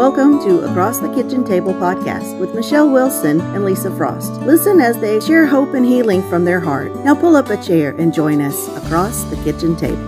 Welcome to Across the Kitchen Table podcast with Michelle Wilson and Lisa Frost. Listen as they share hope and healing from their heart. Now pull up a chair and join us across the kitchen table.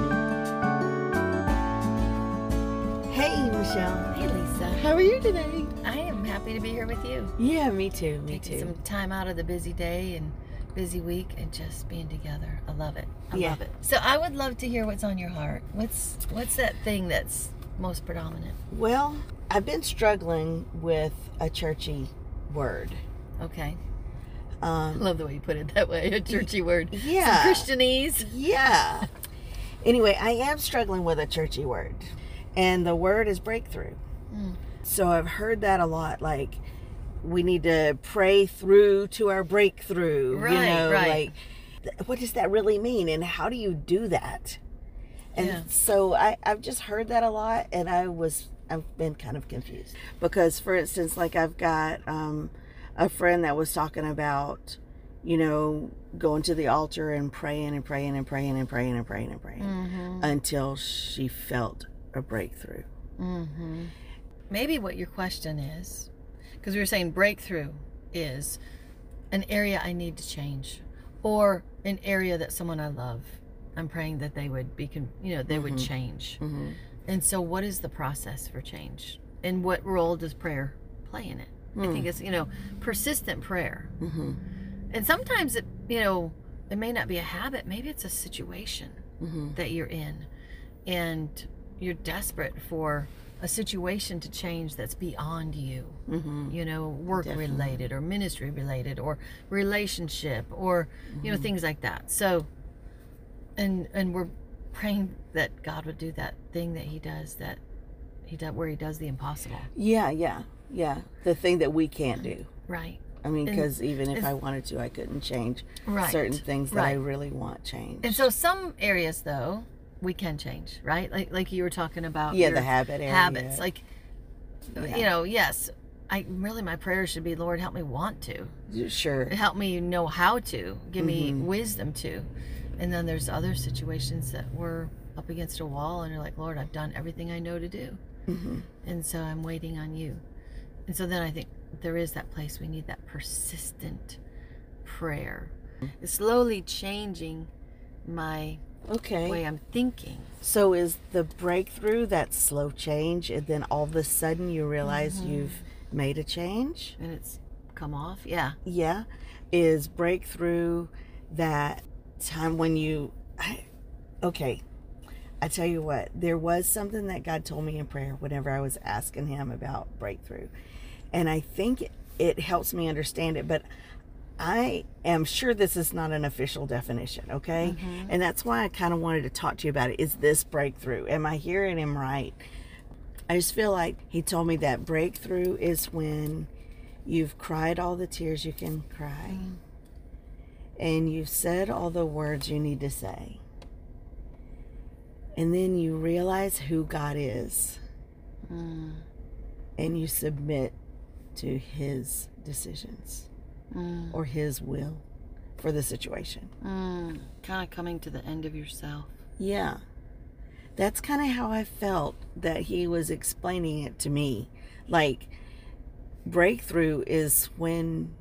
Hey, Michelle. Hey, Lisa. How are you today? I am happy to be here with you. Yeah, me too. Me Taking too. some time out of the busy day and busy week and just being together. I love it. I Yeah. love it. So I would love to hear what's on your heart. What's what's that thing that's most predominant? Well, I've been struggling with a churchy word. Okay. Um, I love the way you put it that way. A churchy word. yeah. Some Christianese. Yeah. Anyway, I am struggling with a churchy word, and the word is breakthrough. Mm. So I've heard that a lot. Like, we need to pray through to our breakthrough. you Right, know, right. like, what does that really mean, and how do you do that? And Yeah. so I, I've just heard that a lot, and I was I've been kind of confused because, for instance, like I've got um, a friend that was talking about, you know, going to the altar and praying and praying and praying and praying and praying and praying Mm-hmm. until she felt a breakthrough. Mm-hmm. Maybe what your question is, because we were saying breakthrough is an area I need to change, or an area that someone I love, I'm praying that they would be, con- you know, they would Mhm. change. Mm-hmm. And so, what is the process for change, and what role does prayer play in it? I think it's you know persistent prayer, Mm-hmm. and sometimes it you know it may not be a habit, maybe it's a situation Mm-hmm. that you're in and you're desperate for a situation to change that's beyond you Mm-hmm. you know work Definitely. related or ministry related or relationship or you know Mhm. things like that so and and we're praying that god would do that thing that he does that he does where he does the impossible Yeah, yeah, yeah. The thing that we can't do. right I mean, because even if I wanted to, I couldn't change right certain things that I really want changed. and so some areas though we can change right like like you were talking about yeah, the habit area. habits like Yeah. you know yes i really my prayer should be lord help me want to sure. help me know how to give me Mhm. wisdom to and then there's other situations that we're up against a wall and you're like lord i've done everything i know to do Mm-hmm. and so i'm waiting on you and so then i think there is that place we need that persistent prayer it's slowly changing my Okay. way i'm thinking So is the breakthrough that slow change, and then all of a sudden you realize Mhm. you've made a change? and it's come off yeah Yeah. Is breakthrough that time when you. I, okay. I tell you what, there was something that God told me in prayer whenever I was asking Him about breakthrough. And I think it helps me understand it, but I am sure this is not an official definition, okay? Mhm. And that's why I kind of wanted to talk to you about it. Is this breakthrough? Am I hearing him right? I just feel like he told me that breakthrough is when you've cried all the tears you can cry Mm. And you've said all the words you need to say. And then you realize who God is Mm, and you submit to his decisions mm, or his will for the situation. mm. kind of coming to the end of yourself Yeah. That's kind of how I felt that he was explaining it to me. Like, breakthrough is when,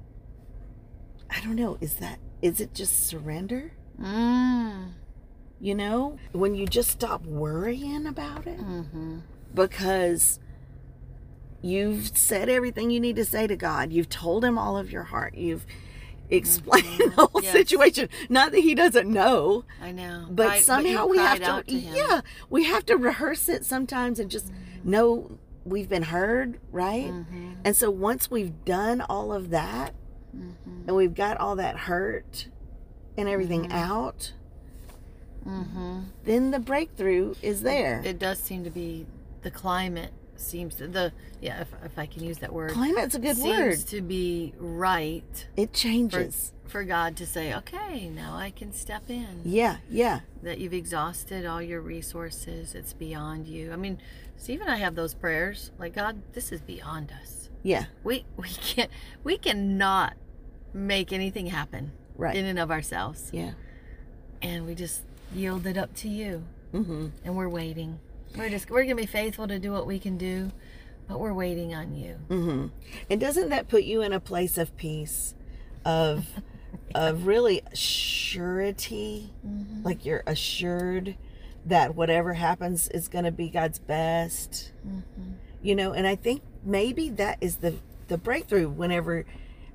I don't know, is that, is it just surrender? mm. You know, when you just stop worrying about it Mm-hmm. because you've said everything you need to say to God. You've told him all of your heart. You've explained the whole Mm-hmm. Yes. situation. Not that he doesn't know. I know. but Right, somehow you we have to, to yeah we have to rehearse it sometimes and just know we've been heard right Mm-hmm. and so once we've done all of that Mm-hmm. and we've got all that hurt and everything Mhm. out Mm-hmm. then the breakthrough is there. It does seem to be the climate seems to, the yeah if, if I can use that word climate's a good seems word. to be right it for, changes. for God to say okay now I can step in. Yeah yeah. That you've exhausted all your resources it's beyond you. I mean Steve and I have those prayers like God this is beyond us yeah we we can't we cannot make anything happen right in and of ourselves yeah and we just yield it up to you mm-hmm and we're waiting we're just we're gonna be faithful to do what we can do but we're waiting on you. Mm-hmm. And doesn't that put you in a place of peace, of of really surety? Mm-hmm. Like you're assured that whatever happens is going to be God's best. Mm-hmm. You know, and I think maybe that is the the breakthrough. Whenever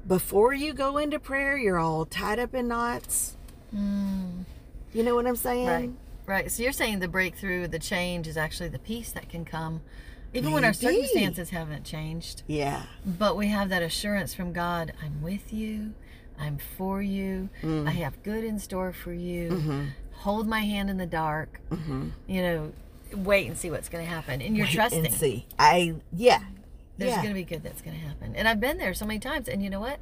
before you go into prayer, you're all tied up in knots. Mm. You know what I'm saying? Right. Right. So you're saying the breakthrough, the change is actually the peace that can come even when our circumstances haven't changed. Yeah. But we have that assurance from God I'm with you, I'm for you, Mm. I have good in store for you. Mm-hmm. Hold my hand in the dark. Mm-hmm. You know, wait and see what's going to happen. And you're trusting. And see, I yeah. There's yeah. going to be good that's going to happen. And I've been there so many times. And you know what?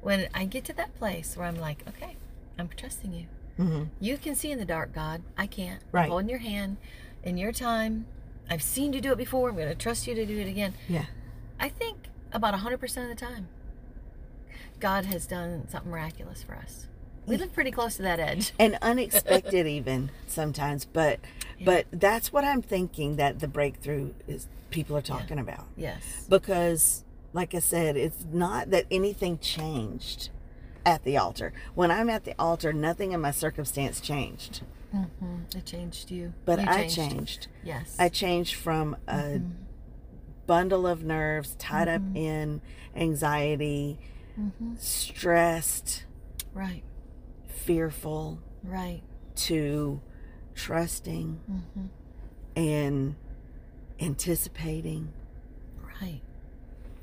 When I get to that place where I'm like, okay, I'm trusting you. hmm You can see in the dark, God. I can't. I'm Right. holding your hand in your time. I've seen you do it before. I'm going to trust you to do it again. Yeah. I think about 100% of the time, God has done something miraculous for us. We live pretty close to that edge. and unexpected even sometimes but but that's what i'm thinking that the breakthrough is people are talking about. Yes. because like i said it's not that anything changed at the altar. When i'm at the altar nothing in my circumstance changed. Hmm It changed you. but You i changed. Yes. i changed from a bundle of nerves tied up in anxiety hmm stressed Right. Fearful Right. to trusting hmm and anticipating, Right.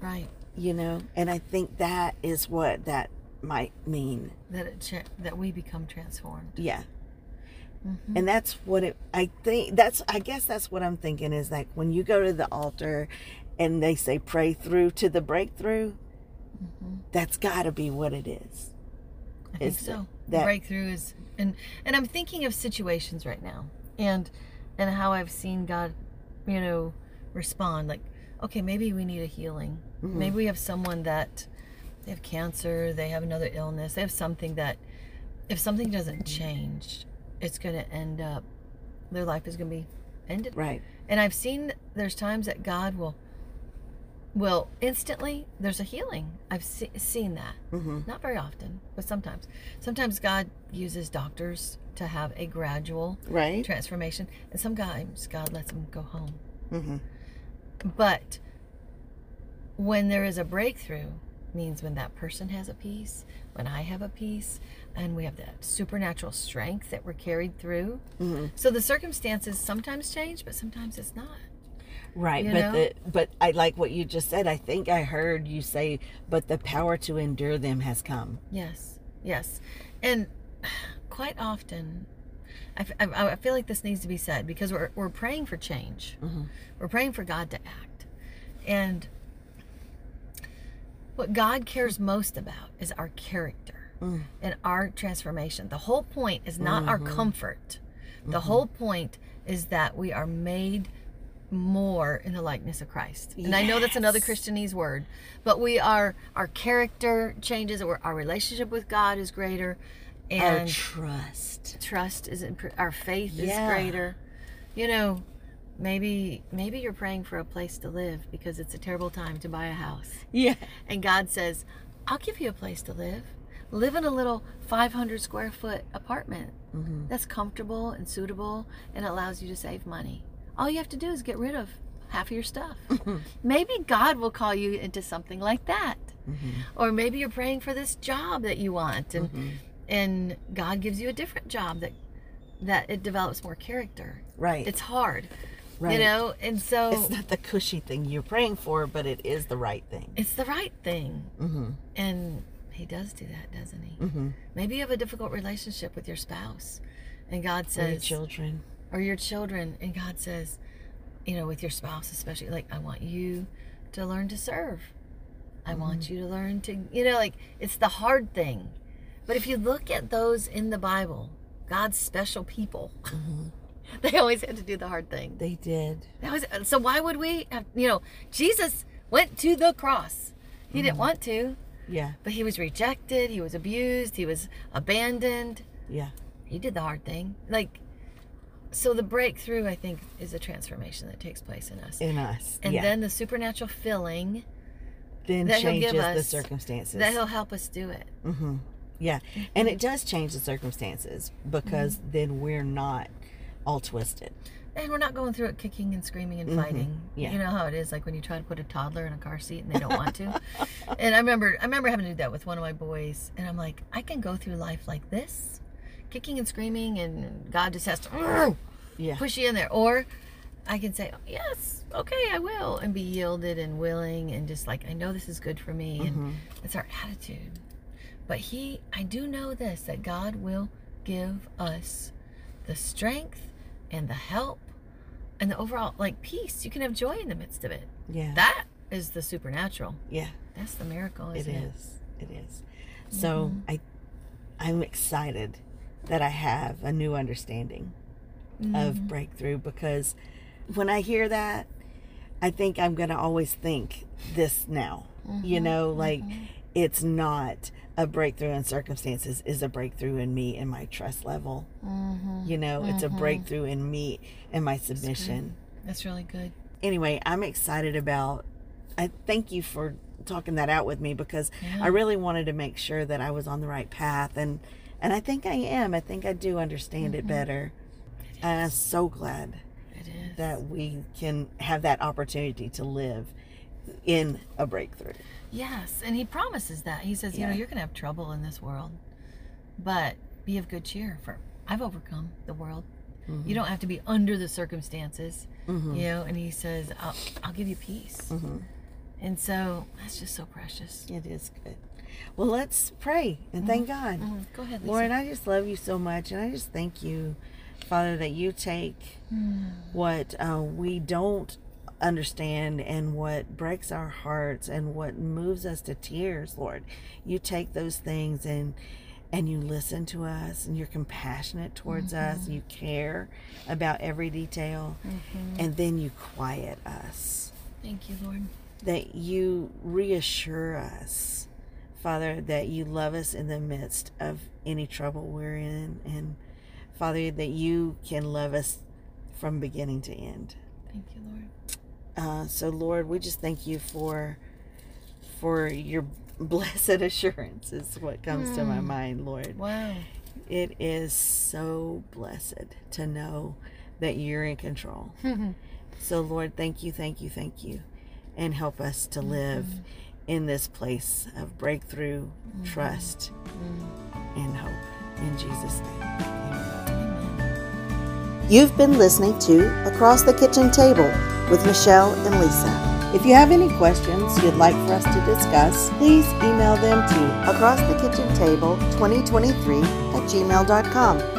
Right. you know, and I think that is what that might mean. That it cha- that we become transformed. Yeah. Mhm. And that's what it, I think, that's, I guess that's what I'm thinking is like when you go to the altar and they say pray through to the breakthrough, Mhm. that's got to be what it is. I think Is so. That- Breakthrough is, and and I'm thinking of situations right now, and and how I've seen God, you know, respond. Like, okay, maybe we need a healing. Mhm. Maybe we have someone that they have cancer, they have another illness, they have something that, if something doesn't change, it's going to end up, their life is going to be ended. Right. And I've seen there's times that God will, will instantly there's a healing. I've se- seen that. hmm Not very often, but sometimes. Sometimes God uses doctors to have a gradual Right. transformation, and sometimes God lets them go home. hmm But when there is a breakthrough, means when that person has a peace, when I have a peace, and we have that supernatural strength that we're carried through. hmm So the circumstances sometimes change, but sometimes it's not. Right, but know? the but I like what you just said. I think I heard you say, "But the power to endure them has come." Yes, yes. And quite often, I I feel like this needs to be said because we're, we're praying for change. Mhm. We're praying for God to act. And what God cares most about is our character Mm. and our transformation. The whole point is not our Mhm. comfort, the Mm-hmm. whole point is that we are made more in the likeness of Christ. And I know that's another Christianese word, but we are our character changes, or our relationship with God is greater, Our and trust. trust is our faith is greater. You know, maybe maybe you're praying for a place to live because it's a terrible time to buy a house, Yeah. and God says, "I'll give you a place to live. Live in a little 500 square foot apartment." hmm that's comfortable and suitable and allows you to save money. All you have to do is get rid of half of your stuff. maybe God will call you into something like that. hmm Or maybe you're praying for this job that you want and Mhm. and God gives you a different job that that it develops more character. Right. It's hard. right. You know, and so it's not the cushy thing you're praying for, but it is the right thing. it's the right thing. hmm And he does do that, doesn't he? hmm Maybe you have a difficult relationship with your spouse and God For your children. Or your children and god says you know with your spouse especially like i want you to learn to serve i mm-hmm. want you to learn to you know like it's the hard thing but if you look at those in the bible god's special people Mhm. they always had to do the hard thing They did. that was uh, so why would we have you know jesus went to the cross he didn't mm-hmm. want to Yeah. but he was rejected he was abused he was abandoned Yeah. he did the hard thing. Like So the breakthrough, I think, is a transformation that takes place in us. in us. and yeah. then the supernatural filling then that he'll give changes the circumstances. that he'll help us do it. mm-hmm. Yeah, and it does change the circumstances because Mm-hmm. then we're not all twisted. And we're not going through it kicking and screaming and Mhm. fighting. Yeah. You know how it is, like when you try to put a toddler in a car seat and they don't want to. and I remember, I remember having to do that with one of my boys, and I'm like, I can go through life like this, kicking and screaming, and God just has to Yeah, push you in there, or I can say, yes, okay, I will, and be yielded and willing, and just like I know this is good for me, and Mhm. it's our attitude. But He, I do know this that God will give us the strength and the help and the overall like peace. You can have joy in the midst of it. yeah, That is the supernatural. yeah. That's the miracle, It isn't it? is. It is. So Mm-hmm. I, I'm excited that I have a new understanding Mm-hmm. of breakthrough because when I hear that, I think I'm gonna always think this now. You Mm-hmm. know, like it's not a breakthrough in circumstances is a breakthrough in me and my trust level. Mm-hmm. You know, it's a breakthrough in me and my submission. That's really good. Anyway, I'm excited about. I thank you for talking that out with me because Yeah. I really wanted to make sure that I was on the right path and and I think I am. I think I do understand it better. And I'm so glad It is. that we can have that opportunity to live in a breakthrough. Yes, and he promises that. He says, you know, you're going to have trouble in this world, but be of good cheer for I've overcome the world. Mm-hmm. You don't have to be under the circumstances, Mhm. you know, and he says, I'll, I'll give you peace. Mhm. And so that's just so precious. It is good. Well, let's pray and thank God. Mhm. Go ahead, Lisa. Lord, I just love you so much, and I just thank you, Father, that you take what uh, we don't understand and what breaks our hearts and what moves us to tears, Lord. You take those things and and you listen to us, and you're compassionate towards us. You care about every detail, and then you quiet us Thank you, Lord. that you reassure us, Father, that you love us in the midst of any trouble we're in, and Father, that you can love us from beginning to end. Thank you, Lord. Uh, so, Lord, we just thank you for for your blessed assurance is what comes to my mind, Lord. Wow. It is so blessed to know that you're in control. So, Lord, thank you, thank you, thank you. And help us to live in this place of breakthrough, mm-hmm. trust, mm-hmm. and hope. In Jesus' name. Amen. You've been listening to Across the Kitchen Table with Michelle and Lisa. If you have any questions you'd like for us to discuss, please email them to acrossthekitchentable2023 at gmail.com.